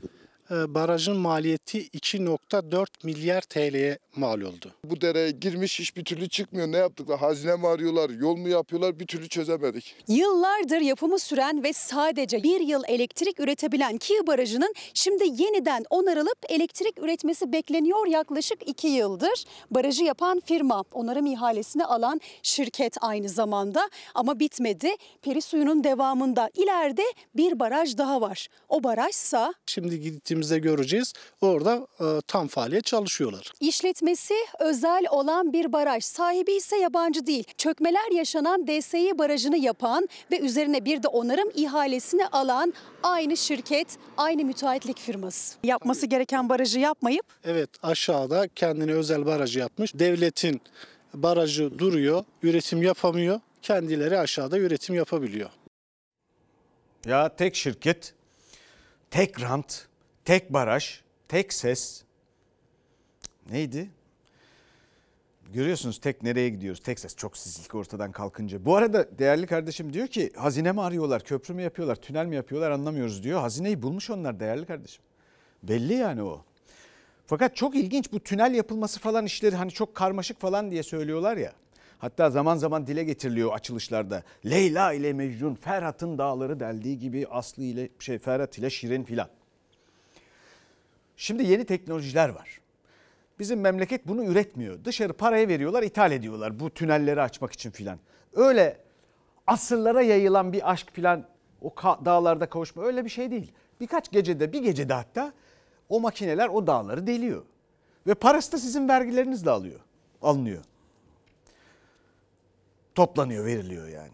Ee, Barajın maliyeti 2.4 milyar TL'ye mal oldu. Bu dereye girmiş hiçbir türlü çıkmıyor. Ne yaptıklar? Hazine mi arıyorlar? Yol mu yapıyorlar? Bir türlü çözemedik. Yıllardır yapımı süren ve sadece bir yıl elektrik üretebilen Kiğ Barajı'nın şimdi yeniden onarılıp elektrik üretmesi bekleniyor yaklaşık iki yıldır. Barajı yapan firma, onarım ihalesini alan şirket aynı zamanda ama bitmedi. Peri suyunun devamında ileride bir baraj daha var. O barajsa Şimdi gittiğimizde göreceğiz. Orada e, tam faaliyet çalışıyorlar. İşletmesi özel olan bir baraj. Sahibi ise yabancı değil. Çökmeler yaşanan DSİ barajını yapan ve üzerine bir de onarım ihalesini alan aynı şirket, aynı müteahhitlik firması. Yapması gereken barajı yapmayıp Evet aşağıda kendine özel barajı yapmış. Devletin barajı duruyor, üretim yapamıyor. Kendileri aşağıda üretim yapabiliyor. Ya tek şirket, tek rant, tek baraj, tek ses. Neydi? Görüyorsunuz tek nereye gidiyoruz? Tek ses çok sizlik ortadan kalkınca. Bu arada değerli kardeşim diyor ki hazine mi arıyorlar, köprü mü yapıyorlar, tünel mi yapıyorlar anlamıyoruz diyor. Hazineyi bulmuş onlar değerli kardeşim. Belli yani o. Fakat çok ilginç bu tünel yapılması falan işleri hani çok karmaşık falan diye söylüyorlar ya. Hatta zaman zaman dile getiriliyor açılışlarda. Leyla ile Mecnun, Ferhat'ın dağları deldiği gibi Aslı ile şey Ferhat ile Şirin filan. Şimdi yeni teknolojiler var. Bizim memleket bunu üretmiyor. Dışarı parayı veriyorlar, ithal ediyorlar bu tünelleri açmak için filan. Öyle asırlara yayılan bir aşk filan o dağlarda kavuşma öyle bir şey değil. Birkaç gecede, bir gecede hatta o makineler o dağları deliyor. Ve parası da sizin vergilerinizle alıyor. Alınıyor. Toplanıyor, veriliyor yani.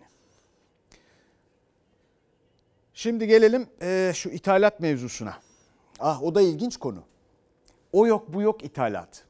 Şimdi gelelim eee, şu ithalat mevzusuna. Ah o da ilginç konu. O yok bu yok ithalat.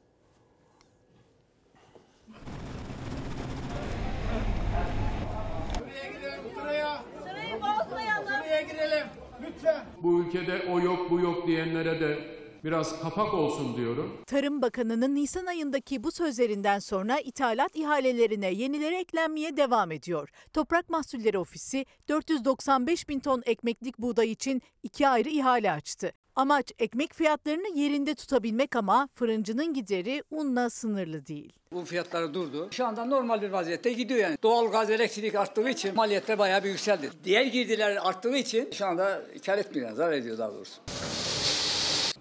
Bu ülkede o yok bu yok diyenlere de biraz kapak olsun diyorum. Tarım Bakanı'nın Nisan ayındaki bu sözlerinden sonra ithalat ihalelerine yenileri eklenmeye devam ediyor. Toprak Mahsulleri Ofisi 495 bin ton ekmeklik buğday için iki ayrı ihale açtı. Amaç ekmek fiyatlarını yerinde tutabilmek ama fırıncının gideri unla sınırlı değil. Bu fiyatları durdu. Şu anda normal bir vaziyette gidiyor yani. Doğal gaz, elektrik arttığı için maliyetler bayağı bir yükseldi. Diğer girdiler arttığı için şu anda kar etmiyor, zarar ediyor daha doğrusu.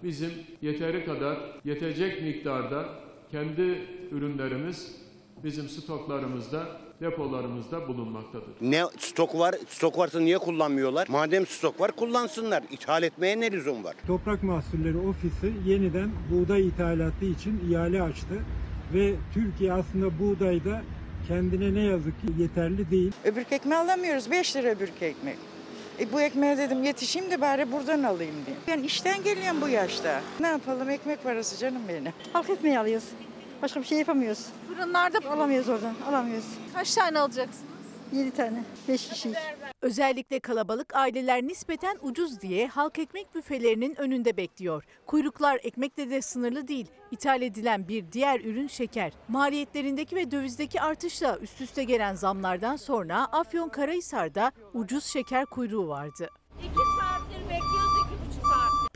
Bizim yeteri kadar yetecek miktarda kendi ürünlerimiz bizim stoklarımızda, depolarımızda bulunmaktadır. Ne stok var? Stok varsa niye kullanmıyorlar? Madem stok var kullansınlar. İthal etmeye ne lüzum var? Toprak Mahsulleri Ofisi yeniden buğday ithalatı için ihale açtı ve Türkiye aslında buğdayda kendine ne yazık ki yeterli değil. Öbürk ekmeği alamıyoruz. 5 lira öbürk ekmek. E bu ekmeğe dedim yetişeyim de bari buradan alayım diye. Ben işten geliyorum bu yaşta. Ne yapalım ekmek parası canım benim. Halk ekmeği alıyoruz. Başka bir şey yapamıyoruz. Fırınlarda Alamıyoruz oradan, alamıyoruz. kaç tane alacaksınız? 7 tane, 5 kişi. Özellikle kalabalık aileler nispeten ucuz diye halk ekmek büfelerinin önünde bekliyor. Kuyruklar ekmekle de sınırlı değil. İthal edilen bir diğer ürün şeker. Maliyetlerindeki ve dövizdeki artışla üst üste gelen zamlardan sonra Afyonkarahisar'da ucuz şeker kuyruğu vardı.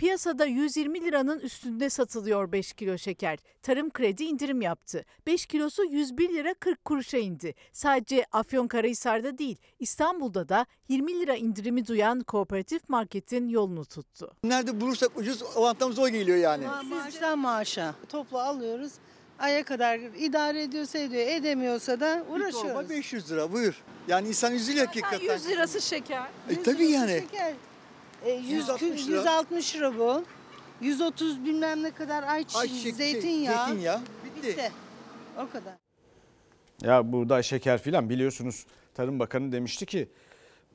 Piyasada 120 liranın üstünde satılıyor 5 kilo şeker. Tarım Kredi indirim yaptı. 5 kilosu 101 lira 40 kuruşa indi. Sadece Afyonkarahisar'da değil İstanbul'da da 20 lira indirimi duyan kooperatif marketin yolunu tuttu. Nerede bulursak ucuz avantamız o geliyor yani. Maaştan maaşa toplu alıyoruz. Aya kadar idare ediyorsa ediyor, edemiyorsa da Bir torba uğraşıyoruz. 500 lira buyur. Yani insan üzülüyor hakikaten. 100 lirası şeker. E, tabii yani. Şeker. E, 100, 160 lira. 160 lira bu. 130 bilmem ne kadar ayçiçeği, Ayçiçek, şey, zeytinyağı. zeytinyağı. Bitti. Bitti. O kadar. Ya buğday, şeker filan biliyorsunuz Tarım Bakanı demişti ki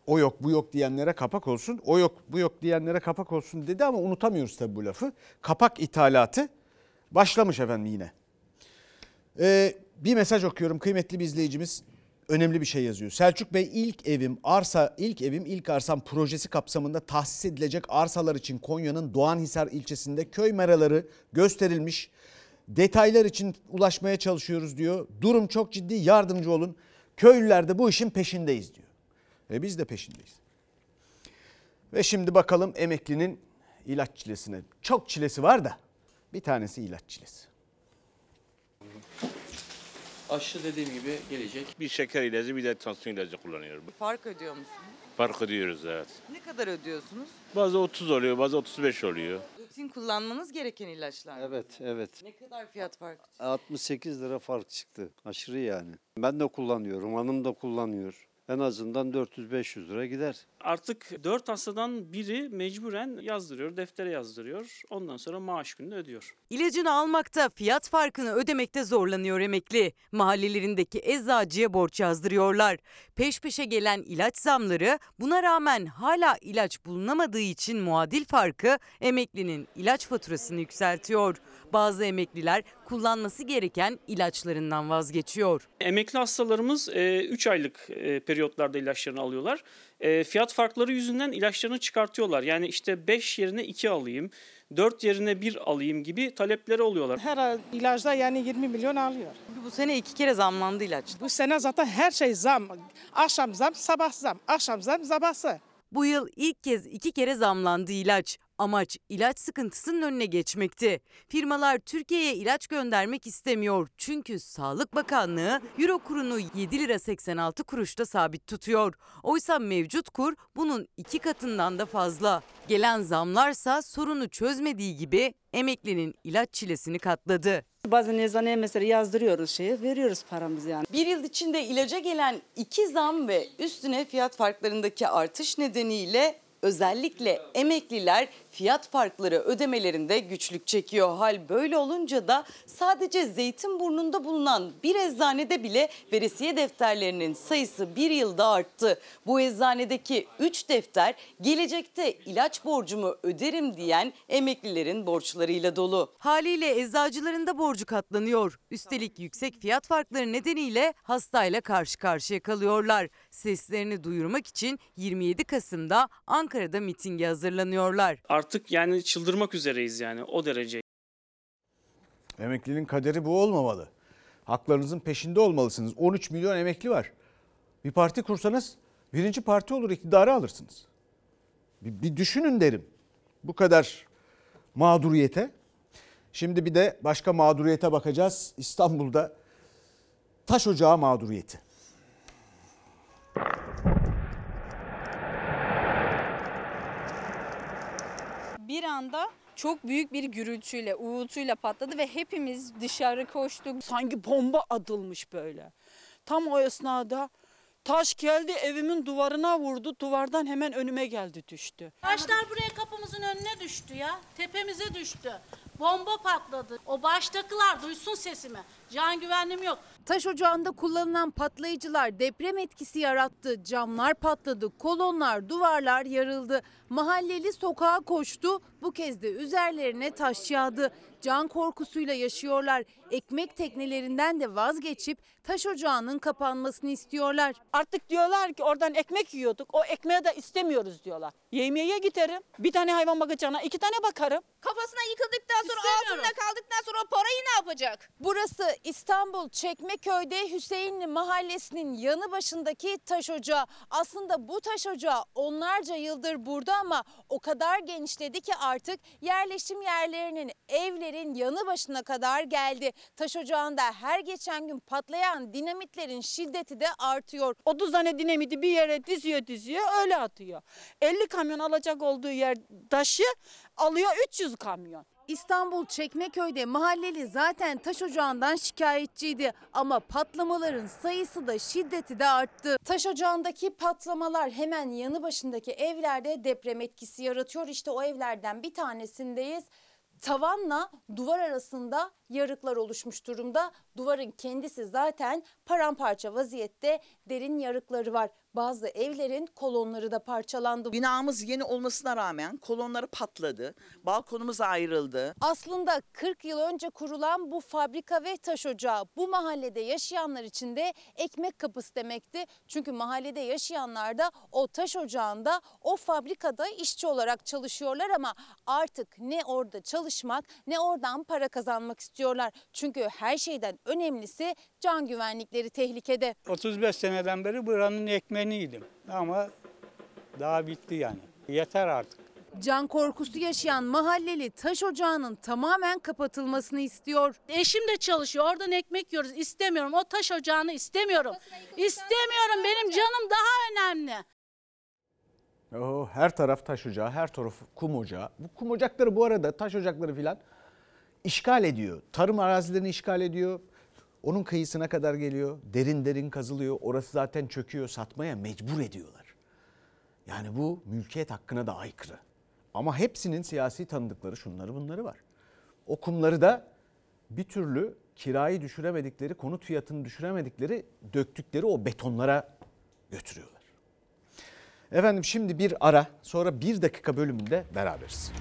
o yok bu yok diyenlere kapak olsun. O yok bu yok diyenlere kapak olsun dedi ama unutamıyoruz tabii bu lafı. Kapak ithalatı başlamış efendim yine. Ee, bir mesaj okuyorum kıymetli bir izleyicimiz önemli bir şey yazıyor. Selçuk Bey ilk evim arsa ilk evim ilk arsam projesi kapsamında tahsis edilecek arsalar için Konya'nın Doğanhisar ilçesinde köy meraları gösterilmiş. Detaylar için ulaşmaya çalışıyoruz diyor. Durum çok ciddi yardımcı olun. Köylüler de bu işin peşindeyiz diyor. Ve biz de peşindeyiz. Ve şimdi bakalım emeklinin ilaç çilesine. Çok çilesi var da bir tanesi ilaç çilesi. Aşı dediğim gibi gelecek. Bir şeker ilacı bir de tansiyon ilacı kullanıyorum. Fark ödüyor musunuz? Fark ediyoruz evet. Ne kadar ödüyorsunuz? Bazı 30 oluyor bazı 35 oluyor. Rutin kullanmanız gereken ilaçlar. Evet, evet. Ne kadar fiyat farkı? 68 lira fark çıktı. Aşırı yani. Ben de kullanıyorum, hanım da kullanıyor. En azından 400-500 lira gider. Artık 4 hastadan biri mecburen yazdırıyor, deftere yazdırıyor. Ondan sonra maaş gününü ödüyor. İlacını almakta, fiyat farkını ödemekte zorlanıyor emekli. Mahallelerindeki eczacıya borç yazdırıyorlar. Peş peşe gelen ilaç zamları buna rağmen hala ilaç bulunamadığı için muadil farkı emeklinin ilaç faturasını yükseltiyor. Bazı emekliler kullanması gereken ilaçlarından vazgeçiyor. Emekli hastalarımız 3 aylık e, periyotlarda ilaçlarını alıyorlar. E, Fiyat farkları yüzünden ilaçlarını çıkartıyorlar. Yani işte 5 yerine 2 alayım, 4 yerine 1 alayım gibi talepleri oluyorlar. Her ay ilacda yani 20 milyon alıyor. Bu sene iki kere zamlandı ilaç. Bu sene zaten her şey zam. Akşam zam, sabah zam. Akşam zam, sabahsı. Bu yıl ilk kez iki kere zamlandı ilaç. Amaç ilaç sıkıntısının önüne geçmekti. Firmalar Türkiye'ye ilaç göndermek istemiyor. Çünkü Sağlık Bakanlığı Euro kurunu 7 lira 86 kuruşta sabit tutuyor. Oysa mevcut kur bunun iki katından da fazla. Gelen zamlarsa sorunu çözmediği gibi emeklinin ilaç çilesini katladı. Bazen eczaneye mesela yazdırıyoruz şeyi, veriyoruz paramızı yani. Bir yıl içinde ilaca gelen iki zam ve üstüne fiyat farklarındaki artış nedeniyle özellikle emekliler fiyat farkları ödemelerinde güçlük çekiyor. Hal böyle olunca da sadece Zeytinburnu'nda bulunan bir eczanede bile veresiye defterlerinin sayısı bir yılda arttı. Bu eczanedeki 3 defter gelecekte ilaç borcumu öderim diyen emeklilerin borçlarıyla dolu. Haliyle eczacıların da borcu katlanıyor. Üstelik yüksek fiyat farkları nedeniyle hastayla karşı karşıya kalıyorlar. Seslerini duyurmak için 27 Kasım'da Ankara'da mitinge hazırlanıyorlar. Artık yani çıldırmak üzereyiz yani o derece. Emeklinin kaderi bu olmamalı. Haklarınızın peşinde olmalısınız. 13 milyon emekli var. Bir parti kursanız birinci parti olur iktidarı alırsınız. Bir, bir düşünün derim. Bu kadar mağduriyete. Şimdi bir de başka mağduriyete bakacağız. İstanbul'da taş ocağı mağduriyeti. Bir anda çok büyük bir gürültüyle, uğultuyla patladı ve hepimiz dışarı koştuk. Sanki bomba atılmış böyle. Tam o esnada taş geldi evimin duvarına vurdu. Duvardan hemen önüme geldi düştü. Taşlar buraya kapımızın önüne düştü ya. Tepemize düştü. Bomba patladı. O baştakiler duysun sesimi. Can güvenliğim yok. Taş ocağında kullanılan patlayıcılar deprem etkisi yarattı. Camlar patladı, kolonlar, duvarlar yarıldı. Mahalleli sokağa koştu. Bu kez de üzerlerine taş yağdı. Can korkusuyla yaşıyorlar. Ekmek teknelerinden de vazgeçip taş ocağının kapanmasını istiyorlar. Artık diyorlar ki oradan ekmek yiyorduk. O ekmeği de istemiyoruz diyorlar. Yemeğe giderim. Bir tane hayvan bakacağına iki tane bakarım. Kafasına yıkıldıktan sonra altında kaldıktan sonra o parayı ne yapacak? Burası İstanbul Çekmeköy'de Hüseyinli Mahallesi'nin yanı başındaki taş ocağı. Aslında bu taş ocağı onlarca yıldır burada ama o kadar genişledi ki artık yerleşim yerlerinin evlerin yanı başına kadar geldi. Taş ocağında her geçen gün patlayan dinamitlerin şiddeti de artıyor. 30 tane dinamiti bir yere diziyor diziyor öyle atıyor. 50 kamyon alacak olduğu yer taşı alıyor 300 kamyon. İstanbul Çekmeköy'de mahalleli zaten taş ocağından şikayetçiydi ama patlamaların sayısı da şiddeti de arttı. Taş ocağındaki patlamalar hemen yanı başındaki evlerde deprem etkisi yaratıyor. İşte o evlerden bir tanesindeyiz. Tavanla duvar arasında yarıklar oluşmuş durumda. Duvarın kendisi zaten paramparça vaziyette derin yarıkları var. Bazı evlerin kolonları da parçalandı. Binamız yeni olmasına rağmen kolonları patladı. Balkonumuz ayrıldı. Aslında 40 yıl önce kurulan bu fabrika ve taş ocağı bu mahallede yaşayanlar için de ekmek kapısı demekti. Çünkü mahallede yaşayanlar da o taş ocağında o fabrikada işçi olarak çalışıyorlar ama artık ne orada çalışmak ne oradan para kazanmak istiyorlar. Çünkü her şeyden önemlisi can güvenlikleri tehlikede. 35 seneden beri buranın ekmeğini yedim ama daha bitti yani. Yeter artık. Can korkusu yaşayan mahalleli taş ocağının tamamen kapatılmasını istiyor. Eşim de çalışıyor. Oradan ekmek yiyoruz. İstemiyorum. O taş ocağını istemiyorum. İstemiyorum. Benim canım daha önemli. Oh, her taraf taş ocağı, her taraf kum ocağı. Bu kum ocakları bu arada taş ocakları filan işgal ediyor. Tarım arazilerini işgal ediyor. Onun kıyısına kadar geliyor. Derin derin kazılıyor. Orası zaten çöküyor. Satmaya mecbur ediyorlar. Yani bu mülkiyet hakkına da aykırı. Ama hepsinin siyasi tanıdıkları şunları bunları var. O kumları da bir türlü kirayı düşüremedikleri, konut fiyatını düşüremedikleri, döktükleri o betonlara götürüyorlar. Efendim şimdi bir ara sonra bir dakika bölümünde beraberiz.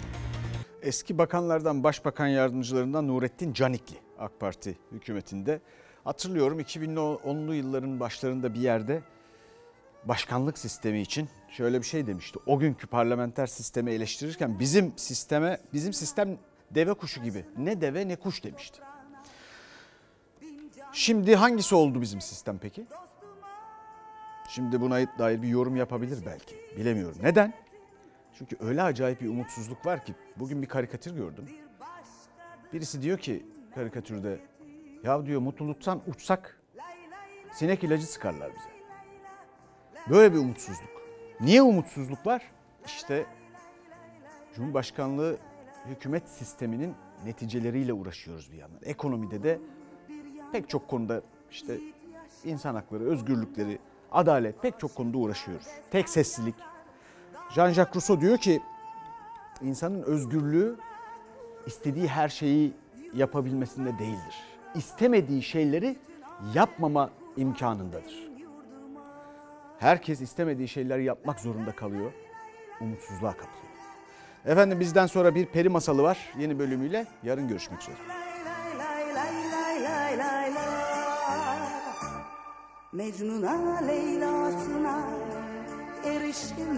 Eski bakanlardan başbakan yardımcılarından Nurettin Canikli AK Parti hükümetinde. Hatırlıyorum 2010'lu yılların başlarında bir yerde başkanlık sistemi için şöyle bir şey demişti. O günkü parlamenter sistemi eleştirirken bizim sisteme bizim sistem deve kuşu gibi. Ne deve ne kuş demişti. Şimdi hangisi oldu bizim sistem peki? Şimdi buna dair bir yorum yapabilir belki. Bilemiyorum. Neden? Çünkü öyle acayip bir umutsuzluk var ki bugün bir karikatür gördüm. Birisi diyor ki karikatürde ya diyor mutluluktan uçsak sinek ilacı sıkarlar bize. Böyle bir umutsuzluk. Niye umutsuzluk var? İşte Cumhurbaşkanlığı hükümet sisteminin neticeleriyle uğraşıyoruz bir yandan. Ekonomide de pek çok konuda işte insan hakları, özgürlükleri, adalet pek çok konuda uğraşıyoruz. Tek seslilik. Jean-Jacques Rousseau diyor ki insanın özgürlüğü istediği her şeyi yapabilmesinde değildir. İstemediği şeyleri yapmama imkanındadır. Herkes istemediği şeyleri yapmak zorunda kalıyor. Umutsuzluğa kapılıyor. Efendim bizden sonra bir peri masalı var yeni bölümüyle. Yarın görüşmek üzere. Mecnun'a Leyla'sına erişilmez